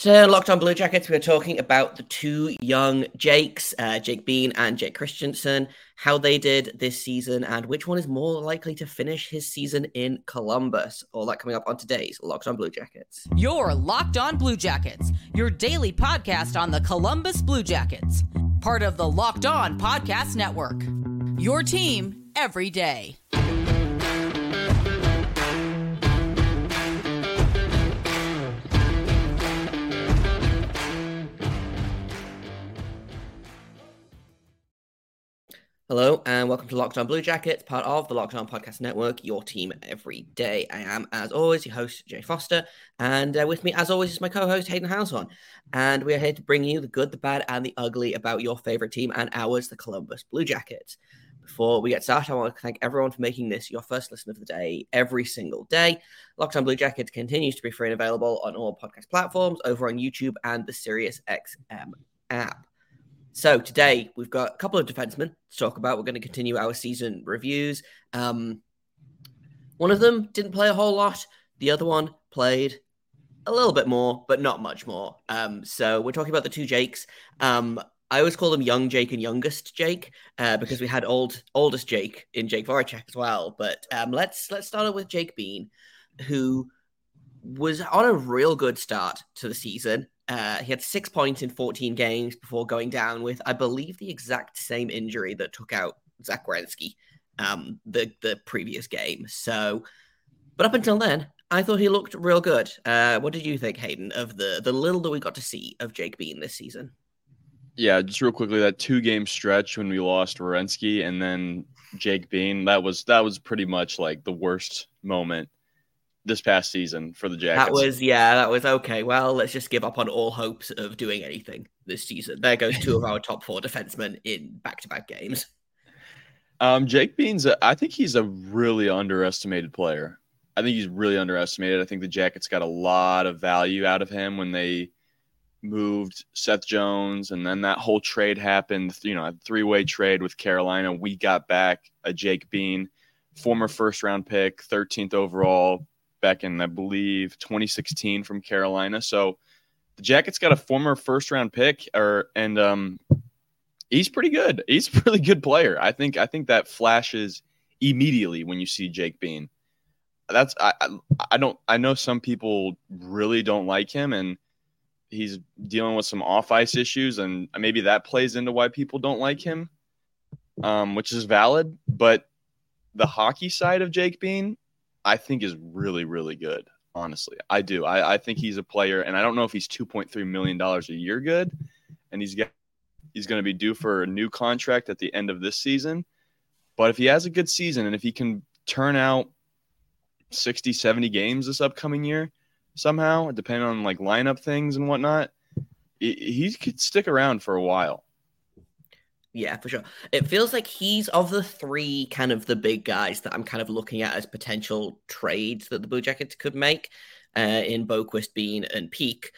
So, Locked on Blue Jackets, we're talking about the two young Jakes, uh, Jake Bean and Jake Christiansen, how they did this season, and which one is more likely to finish his season in Columbus. All that coming up on today's Locked on Blue Jackets. Your Locked on Blue Jackets, your daily podcast on the Columbus Blue Jackets, part of the Locked on Podcast Network. Your team every day. Hello and welcome to Locked on Blue Jackets, part of the Locked on Podcast Network, your team every day. I am, as always, your host, Jay Foster, and uh, with me, as always, is my co host, Hayden Houseon. And we are here to bring you the good, the bad, and the ugly about your favorite team and ours, the Columbus Blue Jackets. Before we get started, I want to thank everyone for making this your first listen of the day every single day. Locked on Blue Jackets continues to be free and available on all podcast platforms, over on YouTube and the SiriusXM app. So today we've got a couple of defensemen to talk about. We're going to continue our season reviews. Um, one of them didn't play a whole lot. The other one played a little bit more, but not much more. Um, so we're talking about the two Jakes. Um, I always call them young Jake and youngest Jake uh, because we had old oldest Jake in Jake Voracek as well. But um, let's let's start with Jake Bean, who was on a real good start to the season. Uh, he had six points in 14 games before going down with, I believe, the exact same injury that took out Zach Werenski um, the the previous game. So, but up until then, I thought he looked real good. Uh, what did you think, Hayden, of the the little that we got to see of Jake Bean this season? Yeah, just real quickly, that two game stretch when we lost Werenski and then Jake Bean, that was that was pretty much like the worst moment this past season for the Jackets. That was yeah, that was okay. Well, let's just give up on all hopes of doing anything this season. There goes two of our top four defensemen in back-to-back games. Um, Jake Bean's, a, I think he's a really underestimated player. I think he's really underestimated. I think the Jackets got a lot of value out of him when they moved Seth Jones, and then that whole trade happened. You know, a three-way trade with Carolina. We got back a Jake Bean, former first-round pick, 13th overall, back in, I believe, 2016 from Carolina. So the Jackets got a former first round pick, or and um, he's pretty good. He's a really good player. I think. I think that flashes immediately when you see Jake Bean. That's I, I don't I know some people really don't like him and he's dealing with some off ice issues and maybe that plays into why people don't like him, um, which is valid. But the hockey side of Jake Bean, I think is really, really good. Honestly, I do. I, I think he's a player, and I don't know if he's two point three million dollars a year good, and he's got he's going to be due for a new contract at the end of this season. But if he has a good season and if he can turn out 60, 70 games this upcoming year somehow, depending on like lineup things and whatnot, he could stick around for a while. Yeah, for sure. It feels like he's of the three kind of the big guys that I'm kind of looking at as potential trades that the Blue Jackets could make uh, in Boqvist, Bean, and Peeke.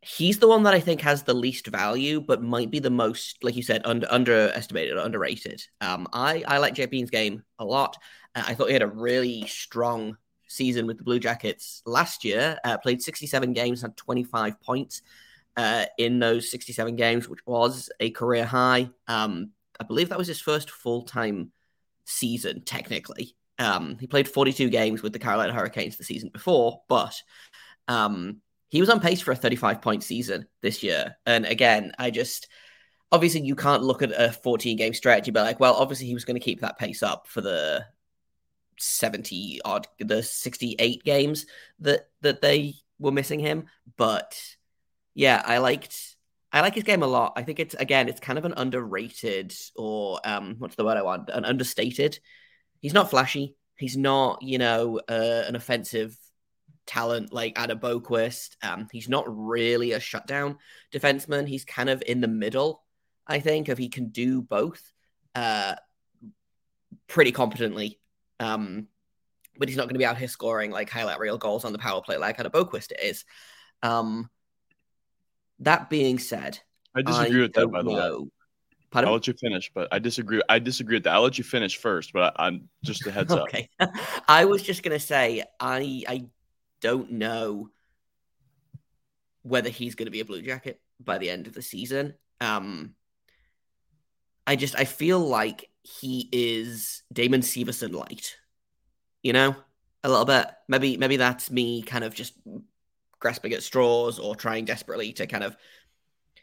He's the one that I think has the least value, but might be the most, like you said, under underestimated underrated. Um, I I like Jay Bean's game a lot. Uh, I thought he had a really strong season with the Blue Jackets last year. Uh, played 67 games, had 25 points uh, in those 67 games, which was a career high. Um, I believe that was his first full time season, technically. Um, he played 42 games with the Carolina Hurricanes the season before, but um, he was on pace for a 35 point season this year. And again, I just obviously you can't look at a 14 game stretch and be like, well, obviously he was going to keep that pace up for the 70 odd, the 68 games that that they were missing him, but yeah, I liked I like his game a lot. I think it's again, it's kind of an underrated or um, what's the word I want? An understated. He's not flashy. He's not, you know, uh, an offensive talent like Adam Boqvist. Um, he's not really a shutdown defenseman. He's kind of in the middle, I think, if he can do both uh, pretty competently. Um, but he's not going to be out here scoring like highlight reel goals on the power play like Adam Boqvist is. Um, that being said, I disagree I with that. By the know. way, Pardon? I'll let you finish, but I disagree. I disagree with that. I'll let you finish first, but I, am just a heads up. okay. up. I was just gonna say I I don't know whether he's going to be a Blue Jacket by the end of the season. Um, I just I feel like he is Damon Severson light, you know, a little bit. Maybe maybe that's me kind of just grasping at straws or trying desperately to kind of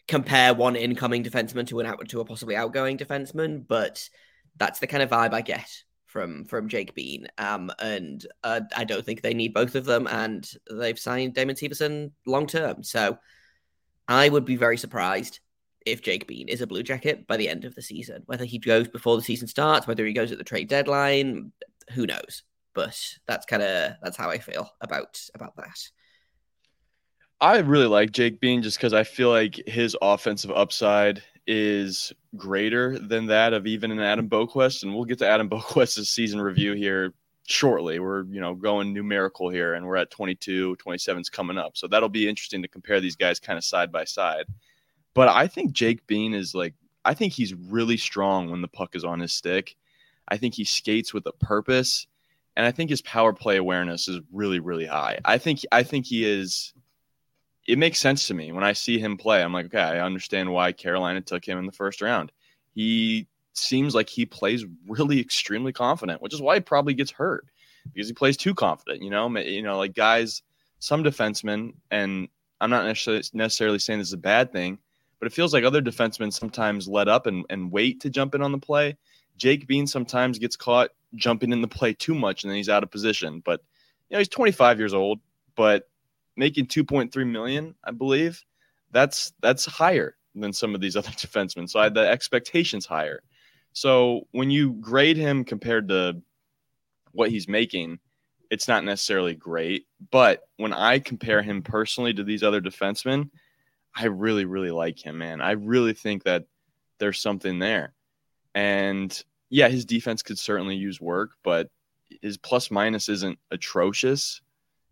compare one incoming defenseman to an out to a possibly outgoing defenseman, but that's the kind of vibe I get from from Jake Bean. Um, and uh, I don't think they need both of them, and they've signed Damon Severson long term. So I would be very surprised if Jake Bean is a Blue Jacket by the end of the season. Whether he goes before the season starts, whether he goes at the trade deadline, who knows? But that's kind of that's how I feel about about that. I really like Jake Bean just because I feel like his offensive upside is greater than that of even an Adam Boqvist, and we'll get to Adam Boqvist's season review here shortly. We're you know going numerical here, and we're at 22, 27's coming up, so that'll be interesting to compare these guys kind of side by side. But I think Jake Bean is like I think he's really strong when the puck is on his stick. I think he skates with a purpose, and I think his power play awareness is really really high. I think I think he is it makes sense to me when I see him play. I'm like, okay, I understand why Carolina took him in the first round. He seems like he plays really extremely confident, which is why he probably gets hurt because he plays too confident. You know, you know, like guys, some defensemen, and I'm not necessarily necessarily saying this is a bad thing, but it feels like other defensemen sometimes let up and, and wait to jump in on the play. Jake Bean sometimes gets caught jumping in the play too much and then he's out of position. But you know, he's 25 years old, but making 2.3 million, I believe, that's that's higher than some of these other defensemen. So I, the expectations higher. So when you grade him compared to what he's making, it's not necessarily great. But when I compare him personally to these other defensemen, I really, really like him, man. I really think that there's something there. And yeah, his defense could certainly use work, but his plus minus isn't atrocious.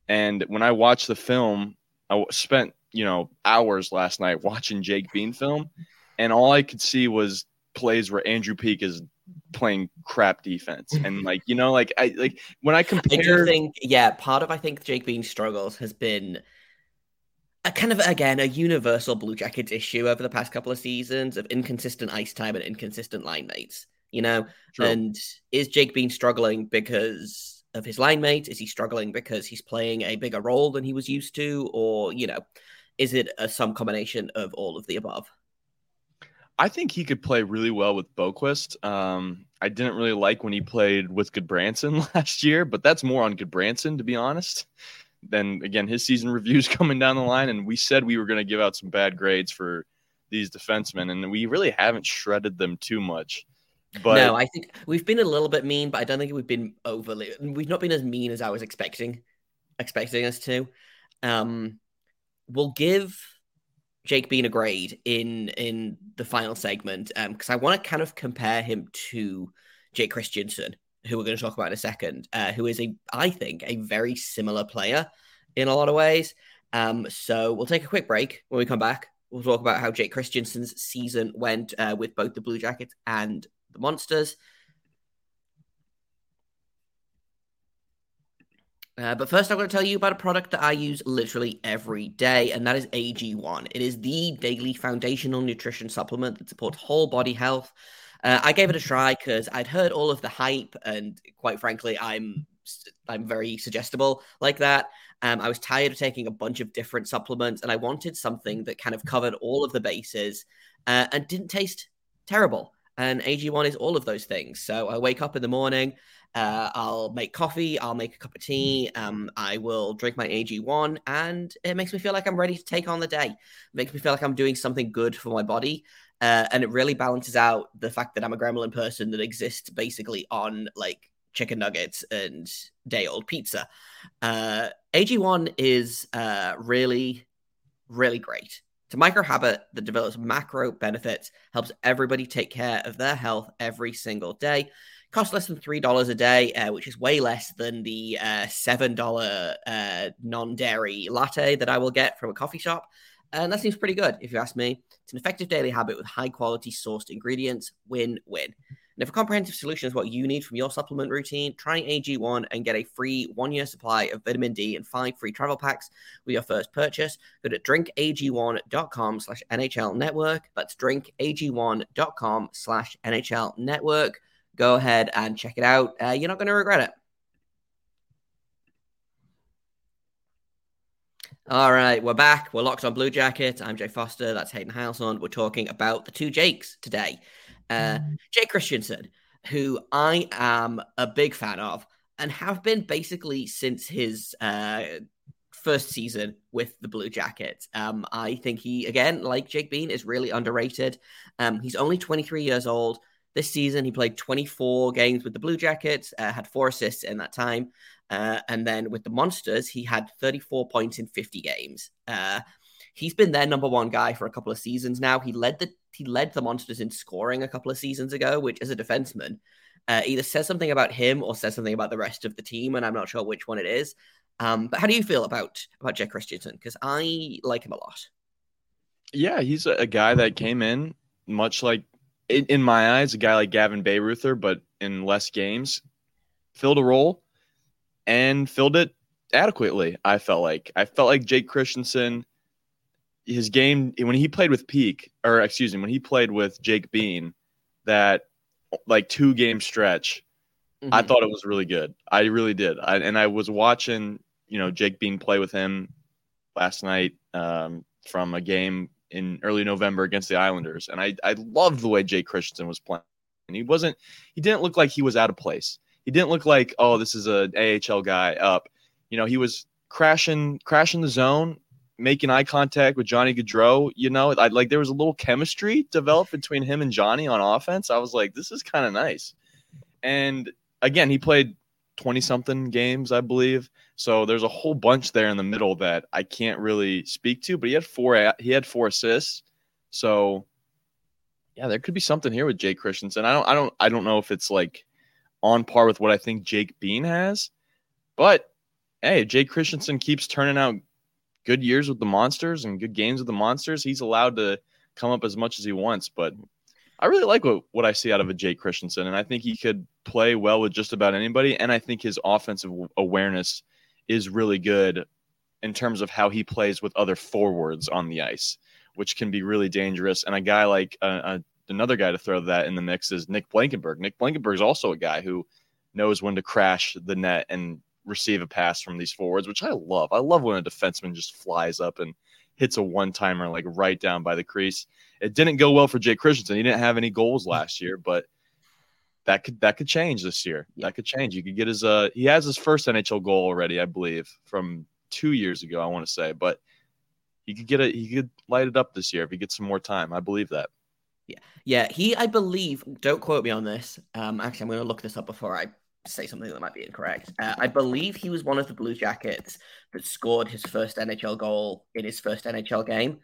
And when I watched the film, I spent, you know, hours last night watching Jake Bean film, and all I could see was plays where Andrew Peeke is playing crap defense. And like, you know, like I like when I compare I think yeah, part of I think Jake Bean's struggles has been a kind of again a universal Blue Jackets issue over the past couple of seasons of inconsistent ice time and inconsistent line mates. You know, True. and is Jake Bean struggling because of his line mate? Is he struggling because he's playing a bigger role than he was used to? Or, you know, is it a, some combination of all of the above? I think he could play really well with Boqvist. Um, I didn't really like when he played with Gudbranson last year, but that's more on Gudbranson, to be honest. Then again, his season reviews coming down the line, and we said we were going to give out some bad grades for these defensemen, and we really haven't shredded them too much. But no, I think we've been a little bit mean, but I don't think we've been overly. We've not been as mean as I was expecting, expecting us to. Um, we'll give Jake Bean a grade in in the final segment because um, I want to kind of compare him to Jake Christiansen, who we're going to talk about in a second, uh, who is a I think a very similar player in a lot of ways. Um, so we'll take a quick break when we come back. We'll talk about how Jake Christiansen's season went uh, with both the Blue Jackets and the monsters. Uh, but first, I'm going to tell you about a product that I use literally every day, and that is AG1. It is the daily foundational nutrition supplement that supports whole body health. Uh, I gave it a try because I'd heard all of the hype, and quite frankly, I'm I'm very suggestible like that. Um, I was tired of taking a bunch of different supplements, and I wanted something that kind of covered all of the bases uh, and didn't taste terrible. And AG1 is all of those things. So I wake up in the morning, uh, I'll make coffee, I'll make a cup of tea, um, I will drink my AG1, and it makes me feel like I'm ready to take on the day. It makes me feel like I'm doing something good for my body. Uh, and it really balances out the fact that I'm a gremlin person that exists basically on like chicken nuggets and day old pizza. Uh, AG1 is uh, really, really great. It's a micro habit that develops macro benefits, helps everybody take care of their health every single day. Costs less than $3 a day, uh, which is way less than the uh, $7 uh, non dairy latte that I will get from a coffee shop. And that seems pretty good, if you ask me. It's an effective daily habit with high quality sourced ingredients. Win win. And if a comprehensive solution is what you need from your supplement routine, try AG1 and get a free one year supply of vitamin D and five free travel packs with your first purchase. Go to drinkag1.com slash NHL network. That's drinkag1.com slash NHL network. Go ahead and check it out. Uh, you're not going to regret it. All right, we're back. We're locked on Blue Jacket. I'm Jay Foster. That's Hayden Houseland. We're talking about the two Jakes today. Uh, mm. Jake Christiansen, who I am a big fan of and have been basically since his uh, first season with the Blue Jackets. Um, I think he, again, like Jake Bean, is really underrated. Um, he's only 23 years old. This season, he played 24 games with the Blue Jackets, uh, had four assists in that time. Uh, and then with the Monsters, he had 34 points in 50 games. Uh, he's been their number one guy for a couple of seasons now. He led the he led the Monsters in scoring a couple of seasons ago, which as a defenseman uh, either says something about him or says something about the rest of the team, and I'm not sure which one it is. Um, but how do you feel about about Jake Christiansen? Because I like him a lot. Yeah, he's a, guy that came in much like in, in my eyes, a guy like Gavin Bayreuther, but in less games, filled a role and filled it adequately. I felt like I felt like Jake Christiansen his game when he played with Peeke, or excuse me, when he played with Jake Bean, that like two game stretch, mm-hmm. I thought it was really good. I really did. I, and I was watching, you know, Jake Bean play with him last night um, from a game in early November against the Islanders, and I I loved the way Jake Christiansen was playing. And he wasn't, he didn't look like he was out of place. He didn't look like, oh, this is a AHL guy up. You know, he was crashing crashing the zone making eye contact with Johnny Gaudreau, you know, I like there was a little chemistry developed between him and Johnny on offense. I was like, this is kind of nice. And again, he played 20 something games, I believe. So there's a whole bunch there in the middle that I can't really speak to, but he had four he had four assists. So yeah, there could be something here with Jake Christiansen. I don't I don't I don't know if it's like on par with what I think Jake Bean has, but hey, Jake Christiansen keeps turning out good years with the monsters and good games with the monsters, he's allowed to come up as much as he wants. But I really like what, what I see out of a Jake Christiansen, and I think he could play well with just about anybody. And I think his offensive awareness is really good in terms of how he plays with other forwards on the ice, which can be really dangerous. And a guy like uh, uh, another guy to throw that in the mix is Nick Blankenburg. Nick Blankenburg is also a guy who knows when to crash the net and receive a pass from these forwards, which I love. I love when a defenseman just flies up and hits a one timer like right down by the crease. It didn't go well for Jake Christiansen. He didn't have any goals last year, but that could that could change this year. That could change. You could get his uh he has his first NHL goal already, I believe, from two years ago, I want to say. But he could get it he could light it up this year if he gets some more time. I believe that. Yeah. Yeah. He I believe, don't quote me on this. Um actually I'm gonna look this up before I say something that might be incorrect. Uh, I believe he was one of the Blue Jackets that scored his first NHL goal in his first NHL game.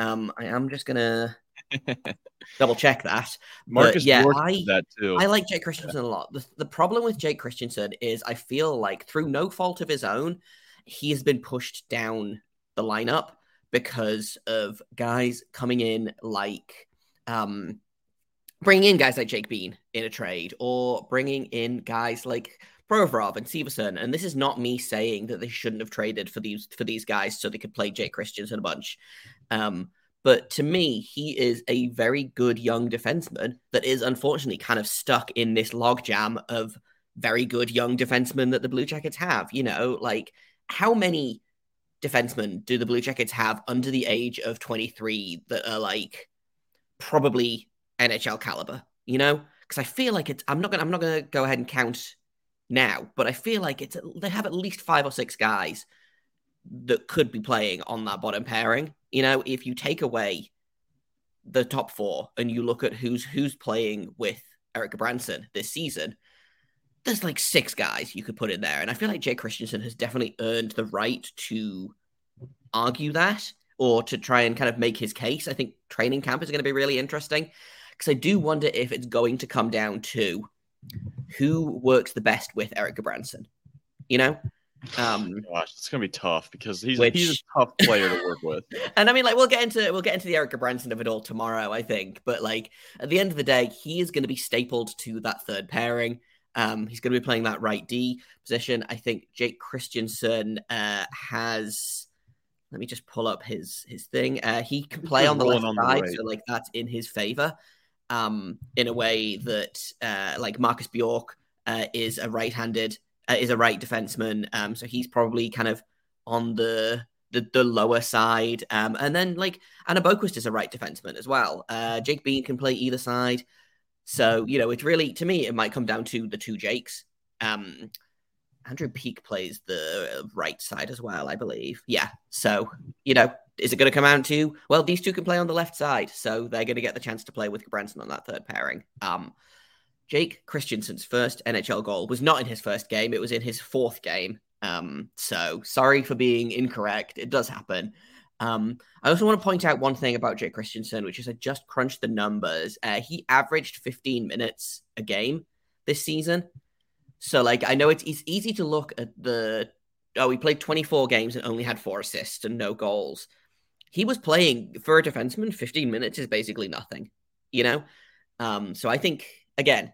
Um, I am just gonna double check that. Marcus yeah, I, that too. I like Jake Christiansen a lot. The, the problem with Jake Christiansen is I feel like through no fault of his own, he has been pushed down the lineup because of guys coming in like um bringing in guys like Jake Bean in a trade or bringing in guys like Provorov and Severson. And this is not me saying that they shouldn't have traded for these for these guys so they could play Jake Christiansen a bunch. Um, but to me, he is a very good young defenseman that is unfortunately kind of stuck in this logjam of very good young defensemen that the Blue Jackets have. You know, like how many defensemen do the Blue Jackets have under the age of 23 that are like probably NHL caliber, you know? Because I feel like it's. I'm not gonna. I'm not gonna go ahead and count now, but I feel like it's. They have at least five or six guys that could be playing on that bottom pairing. You know, if you take away the top four and you look at who's who's playing with Eric Branson this season, there's like six guys you could put in there, and I feel like Jay Christiansen has definitely earned the right to argue that or to try and kind of make his case. I think training camp is going to be really interesting because I do wonder if it's going to come down to who works the best with Erik Gudbranson. You know, Um, Gosh, it's gonna be tough because he's Which- he's a tough player to work with. and I mean, like we'll get into we'll get into the Eric Branson of it all tomorrow, I think. But like at the end of the day, he is going to be stapled to that third pairing. Um, he's going to be playing that right D position. I think Jake Christiansen uh, has. Let me just pull up his his thing. Uh, he can play on the left on the side, right. so like that's in his favor. Um, in a way that uh, like Marcus Bjork uh, is a right-handed uh, is a right defenseman. Um, so he's probably kind of on the the, the lower side. Um, and then like Adam Boqvist is a right defenseman as well. Uh, Jake Bean can play either side. So you know, it's really to me, it might come down to the two Jakes. Um, Andrew Peeke plays the right side as well, I believe. Yeah. So you know, is it going to come out to well, these two can play on the left side, so they're going to get the chance to play with Branson on that third pairing. Um, Jake Christiansen's first NHL goal was not in his first game; it was in his fourth game. Um, so sorry for being incorrect. It does happen. Um, I also want to point out one thing about Jake Christiansen, which is I just crunched the numbers. Uh, he averaged 15 minutes a game this season. So, like, I know it's, it's easy to look at the oh, he played 24 games and only had four assists and no goals. He was playing for a defenseman. 15 minutes is basically nothing, you know. Um, so I think again,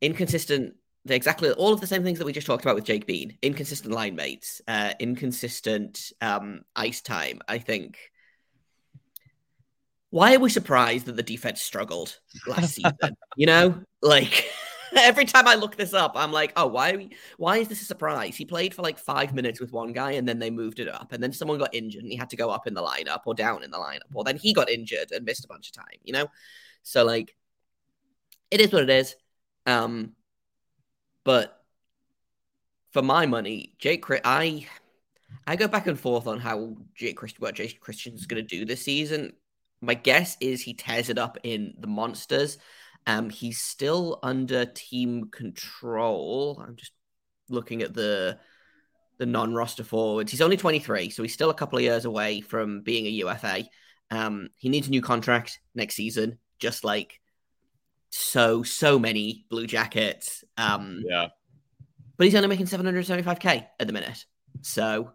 inconsistent. Exactly all of the same things that we just talked about with Jake Bean. Inconsistent line mates, uh, inconsistent um, ice time. I think. Why are we surprised that the defense struggled last season? You know, like every time I look this up, I'm like, oh, why? Why is this a surprise? He played for like five minutes with one guy, and then they moved it up, and then someone got injured, and he had to go up in the lineup or down in the lineup, or then he got injured and missed a bunch of time. You know, so like, it is what it is. Um, but for my money, Jake, I, I go back and forth on how Jake Christ, what Jake Christian's going to do this season. My guess is he tears it up in the monsters. Um, he's still under team control. I'm just looking at the the non-roster forwards. He's only 23, so he's still a couple of years away from being a UFA. Um, he needs a new contract next season, just like so so many Blue Jackets. Um, Yeah. but he's only making 775k at the minute. So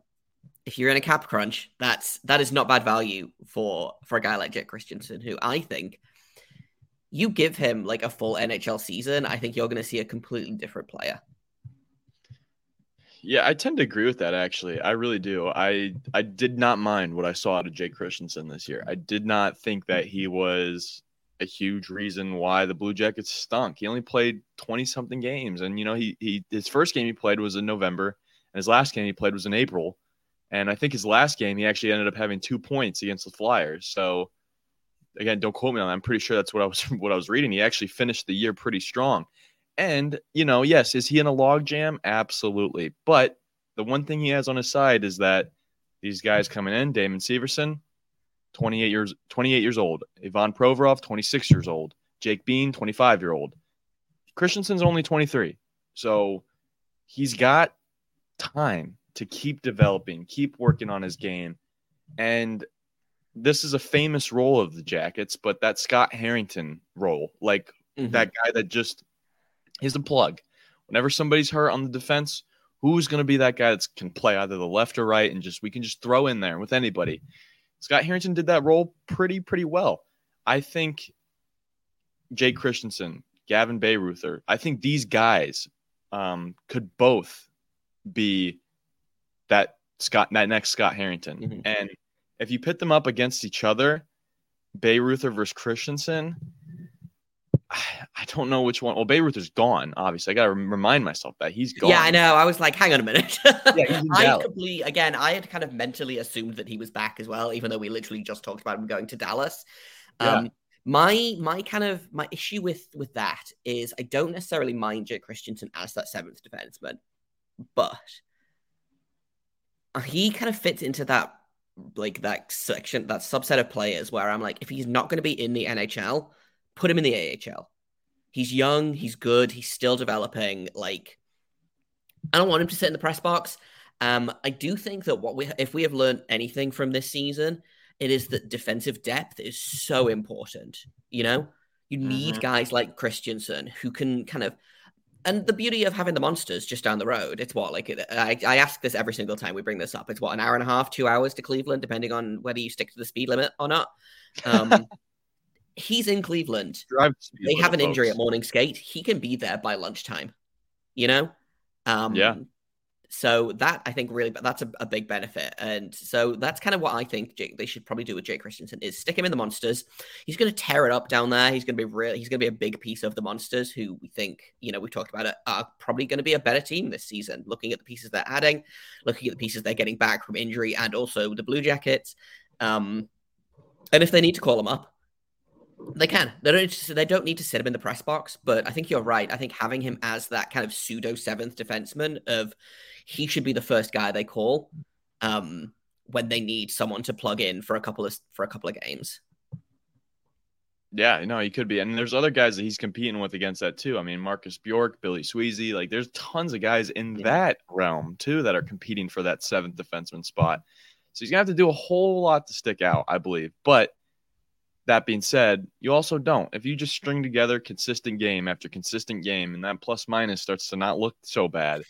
if you're in a cap crunch, that's that is not bad value for for a guy like Jake Christiansen, who I think you give him like a full NHL season, I think you're going to see a completely different player. Yeah, I tend to agree with that actually. I really do. I I did not mind what I saw out of Jake Christiansen this year. I did not think that he was a huge reason why the Blue Jackets stunk. He only played 20 something games and you know, he he his first game he played was in November and his last game he played was in April. And I think his last game he actually ended up having 2 points against the Flyers. So again, don't quote me on that. I'm pretty sure that's what I was what I was reading. He actually finished the year pretty strong. And, you know, yes, is he in a log jam? Absolutely. But the one thing he has on his side is that these guys coming in, Damon Severson, 28 years 28 years old, Ivan Provorov, 26 years old, Jake Bean, 25 year old. Christiansen's only 23. So he's got time to keep developing, keep working on his game. And this is a famous role of the Jackets, but that Scott Harrington role, like that guy that just is a plug. Whenever somebody's hurt on the defense, who's going to be that guy that can play either the left or right and just we can just throw in there with anybody. Scott Harrington did that role pretty pretty well. I think Jake Christiansen, Gavin Bayreuther, I think these guys um, could both be that Scott that next Scott Harrington. Mhm. And if you pit them up against each other, Bayreuther versus Christiansen, I don't know which one. Well, Bayreuther's gone. Obviously, I got to remind myself that he's gone. Yeah, I know. I was like, hang on a minute. he's in I completely, again, I had kind of mentally assumed that he was back as well, even though we literally just talked about him going to Dallas. Yeah. Um, my my kind of my issue with with that is I don't necessarily mind Jake Christiansen as that seventh defenseman, but he kind of fits into that like that section that subset of players where I'm like, if he's not going to be in the NHL, put him in the AHL. He's young, he's good, he's still developing. Like, I don't want him to sit in the press box. Um, I do think that what we, if we have learned anything from this season, it is that defensive depth is so important. You know, you need Mhm. guys like Christiansen who can kind of. And the beauty of having the monsters just down the road, it's what like I, I ask this every single time we bring this up. It's what an hour and a half, two hours to Cleveland, depending on whether you stick to the speed limit or not. Um, he's in Cleveland. They have an folks. injury at morning skate. He can be there by lunchtime. You know, um, yeah. So that I think really that's a, a, big benefit, and so that's kind of what I think Jake, they should probably do with Jake Christiansen is stick him in the monsters. He's going to tear it up down there. He's going to be real. He's going to be a big piece of the monsters, who we think you know we've talked about it are probably going to be a better team this season. Looking at the pieces they're adding, looking at the pieces they're getting back from injury, and also the Blue Jackets. Um, and if they need to call him up, they can. They don't. They don't need to sit him in the press box. But I think you're right. I think having him as that kind of pseudo seventh defenseman of he should be the first guy they call um, when they need someone to plug in for a couple of for a couple of games. Yeah, no, he could be. And there's other guys that he's competing with against that too. I mean, Marcus Bjork, Billy Sweezey, like there's tons of guys in yeah. that realm too that are competing for that seventh defenseman spot. So he's gonna have to do a whole lot to stick out, I believe. But that being said, you also don't. If you just string together consistent game after consistent game and that plus minus starts to not look so bad,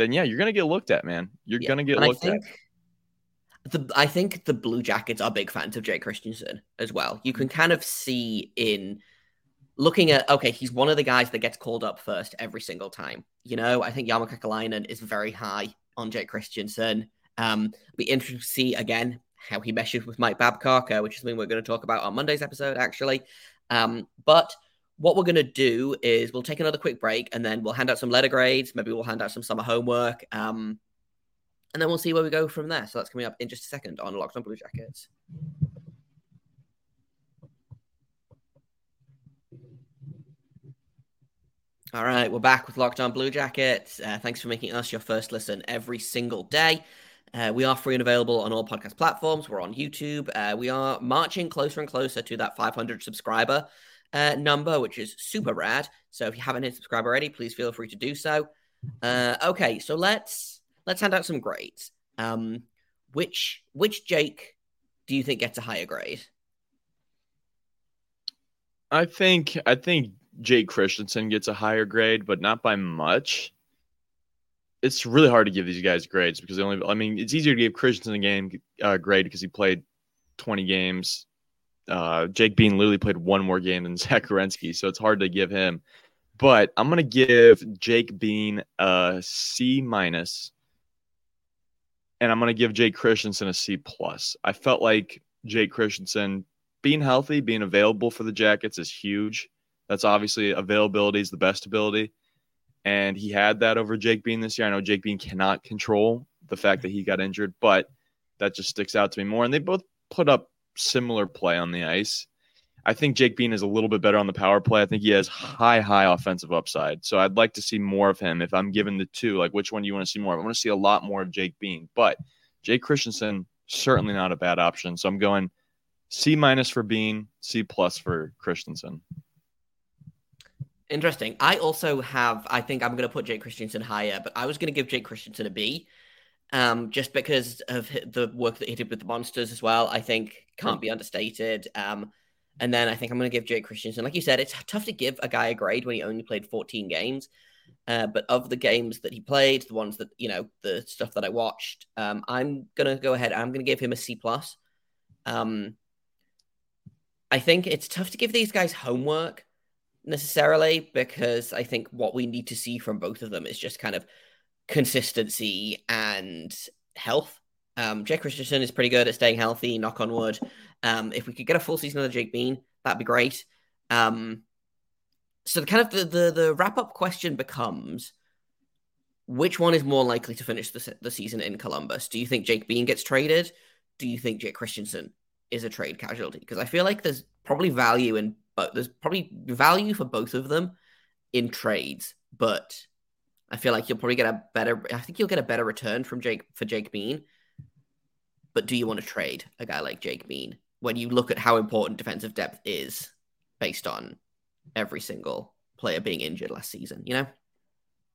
then yeah, you're gonna get looked at, man. You're yeah. gonna get and looked at. The, I think the Blue Jackets are big fans of Jake Christiansen as well. You can kind of see in looking at okay, he's one of the guys that gets called up first every single time. You know, I think Jarmo Kekalainen is very high on Jake Christiansen. Um, be interesting to see again how he meshes with Mike Babcock, uh, which is something we're going to talk about on Monday's episode, actually. Um, but what we're going to do is we'll take another quick break and then we'll hand out some letter grades. Maybe we'll hand out some summer homework. Um, and then we'll see where we go from there. So that's coming up in just a second on Locked on Blue Jackets. All right, we're back with Locked On Blue Jackets. Uh, thanks for making us your first listen every single day. Uh, we are free and available on all podcast platforms. We're on YouTube. Uh, we are marching closer and closer to that 500 subscriber uh, number, which is super rad. So if you haven't hit subscribe already, please feel free to do so. Uh, okay, so let's let's hand out some grades. Um, which which Jake do you think gets a higher grade? I think I think Jake Christiansen gets a higher grade, but not by much. It's really hard to give these guys grades because they only. I mean, it's easier to give Christiansen a game uh, grade because he played 20 games uh, Jake Bean literally played one more game than Zach Werenski, so it's hard to give him. But I'm gonna give Jake Bean a C minus, and I'm gonna give Jake Christiansen a C plus. I felt like Jake Christiansen being healthy, being available for the Jackets is huge. That's obviously availability is the best ability, and he had that over Jake Bean this year. I know Jake Bean cannot control the fact that he got injured, but that just sticks out to me more. And they both put up similar play on the ice. I think Jake Bean is a little bit better on the power play. I think he has high, high offensive upside. So I'd like to see more of him. If I'm given the two, like which one do you want to see more of? I want to see a lot more of Jake Bean. But Jake Christiansen, certainly not a bad option. So I'm going C minus for Bean, C plus for Christiansen. Interesting. I also have, I think I'm going to put Jake Christiansen higher, but I was going to give Jake Christiansen a B um, just because of the work that he did with the monsters as well. I think can't be understated. Um, and then I think I'm going to give Jake Christiansen, like you said, it's tough to give a guy a grade when he only played 14 games. Uh, but of the games that he played, the ones that you know, the stuff that I watched, um, I'm gonna go ahead. I'm gonna give him a C plus. Um, I think it's tough to give these guys homework necessarily because I think what we need to see from both of them is just kind of consistency and health. Um, Jake Christiansen is pretty good at staying healthy, knock on wood. Um, if we could get a full season of Jake Bean, that'd be great. Um, so the kind of the, the, the wrap up question becomes which one is more likely to finish the, the season in Columbus? Do you think Jake Bean gets traded? Do you think Jake Christiansen is a trade casualty? Because I feel like there's probably value in but there's probably value for both of them in trades, but I feel like you'll probably get a better. I think you'll get a better return from Jake for Jake Bean. But do you want to trade a guy like Jake Bean when you look at how important defensive depth is based on every single player being injured last season? You know.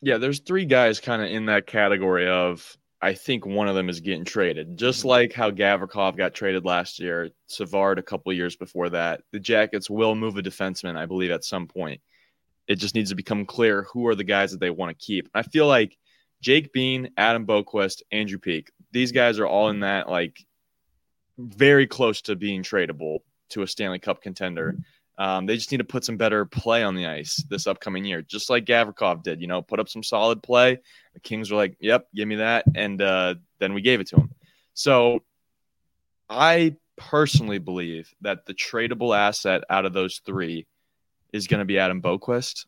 Yeah, there's three guys kind of in that category of I think one of them is getting traded. Just mm-hmm. like how Gavrikov got traded last year, Savard a couple years before that. The Jackets will move a defenseman, I believe, at some point. It just needs to become clear who are the guys that they want to keep. I feel like Jake Bean, Adam Boqvist, Andrew Peeke, these guys are all in that like very close to being tradable to a Stanley Cup contender. Um, they just need to put some better play on the ice this upcoming year, just like Gavrikov did. You know, put up some solid play. The Kings were like, "Yep, give me that," and uh, then we gave it to him. So, I personally believe that the tradable asset out of those three is going to be Adam Boqvist.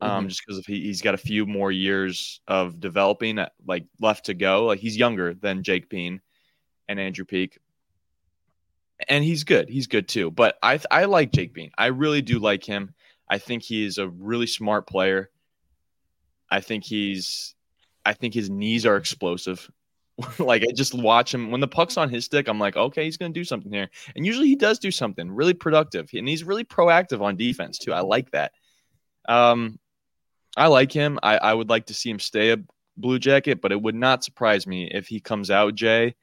Um, mm-hmm. just because he, he's got a few more years of developing, uh, like left to go. Like he's younger than Jake Bean and Andrew Peeke, and he's good. He's good too. But I I like Jake Bean. I really do like him. I think he's a really smart player. I think he's I think his knees are explosive. like I just watch him when the puck's on his stick, I'm like, okay, he's gonna do something here. And usually he does do something really productive. And he's really proactive on defense too. I like that. Um I like him. I, I would like to see him stay a blue jacket, but it would not surprise me if he comes out, Jay,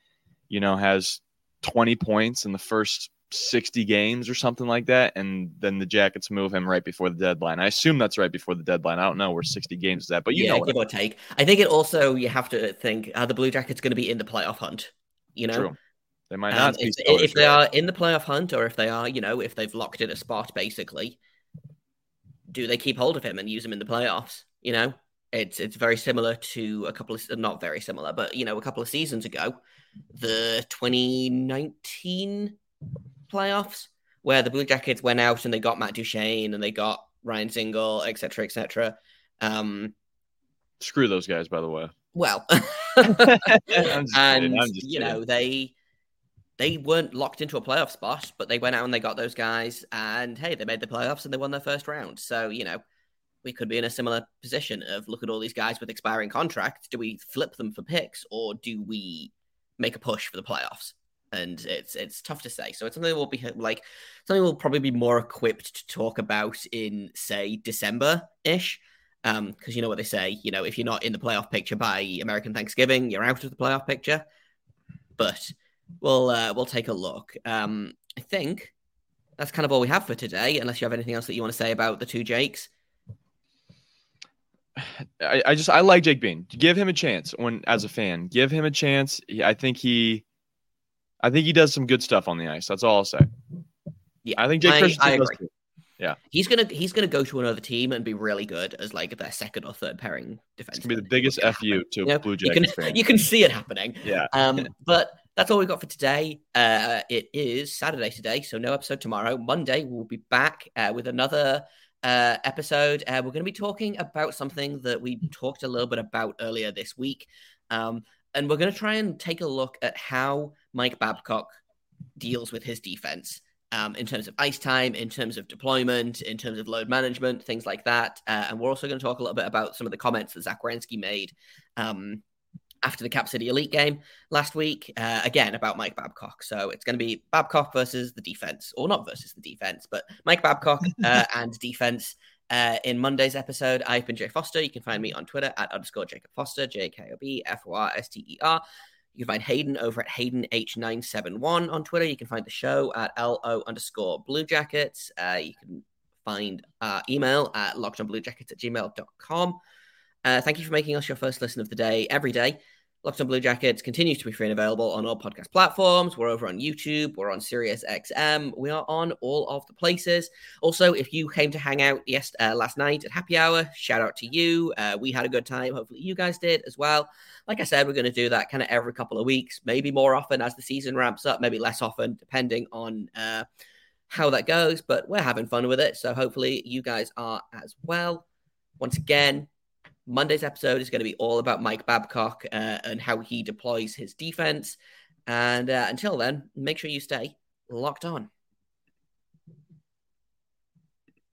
you know, has 20 points in the first 60 games or something like that. And then the Jackets move him right before the deadline. I assume that's right before the deadline. I don't know where 60 games is at, but you yeah, know, give or take. I think it also, you have to think, are the Blue Jackets going to be in the playoff hunt? You know, True. they might um, not. if, if they are in the playoff hunt or if they are, you know, if they've locked in a spot, basically, do they keep hold of him and use him in the playoffs? You know, it's it's very similar to a couple of not very similar, but you know, a couple of seasons ago, the 2019 playoffs, where the Blue Jackets went out and they got Matt Duchene and they got Ryan Dzingel, etc., etc. Um, Screw those guys, by the way. Well, and you know they they weren't locked into a playoff spot, but they went out and they got those guys, and hey, they made the playoffs and they won their first round. So you know we could be in a similar position of look at all these guys with expiring contracts. Do we flip them for picks or do we make a push for the playoffs? And it's it's tough to say. So it's something we'll be like something we'll probably be more equipped to talk about in say December ish. Um, because you know what they say, you know, if you're not in the playoff picture by American Thanksgiving, you're out of the playoff picture. But we'll uh, we'll take a look. Um, I think that's kind of all we have for today, unless you have anything else that you want to say about the two Jakes. I, I, just I like Jake Bean. Give him a chance when as a fan. Give him a chance. I think he I think he does some good stuff on the ice. That's all I'll say. Yeah. I think Jake I, Christiansen I agree. Too. Yeah. He's gonna he's gonna go to another team and be really good as like their second or third pairing defense. It's gonna be the biggest FU to you know, Blue Jackets you can. You can see it happening. Yeah. Um, but that's all we've got for today. Uh, it is Saturday today, so no episode tomorrow. Monday we'll be back uh, with another uh, episode. Uh, we're going to be talking about something that we talked a little bit about earlier this week. Um, and we're going to try and take a look at how Mike Babcock deals with his defense um, in terms of ice time, in terms of deployment, in terms of load management, things like that. Uh, and we're also going to talk a little bit about some of the comments that Zach Werenski made um, after the Cap City Elite game last week, uh, again about Mike Babcock. So it's going to be Babcock versus the defense, or not versus the defense, but Mike Babcock uh, and defense. Uh, in Monday's episode, I've been Jay Foster. You can find me on Twitter at underscore Jacob Foster, J K O B F O R S T E R. You can find Hayden over at Hayden H971 on Twitter. You can find the show at LO underscore Blue Jackets. Uh, you can find our email at lockedonbluejackets at gmail.com. Uh, thank you for making us your first listen of the day every day. Locked on Blue Jackets continues to be free and available on all podcast platforms. We're over on YouTube. We're on Sirius XM. We are on all of the places. Also, if you came to hang out yes uh, last night at happy hour, shout out to you. Uh, we had a good time. Hopefully, you guys did as well. Like I said, we're going to do that kind of every couple of weeks, maybe more often as the season ramps up, maybe less often, depending on uh, how that goes. But we're having fun with it. So hopefully, you guys are as well. Once again, Monday's episode is going to be all about Mike Babcock uh, and how he deploys his defense. And uh, until then, make sure you stay locked on.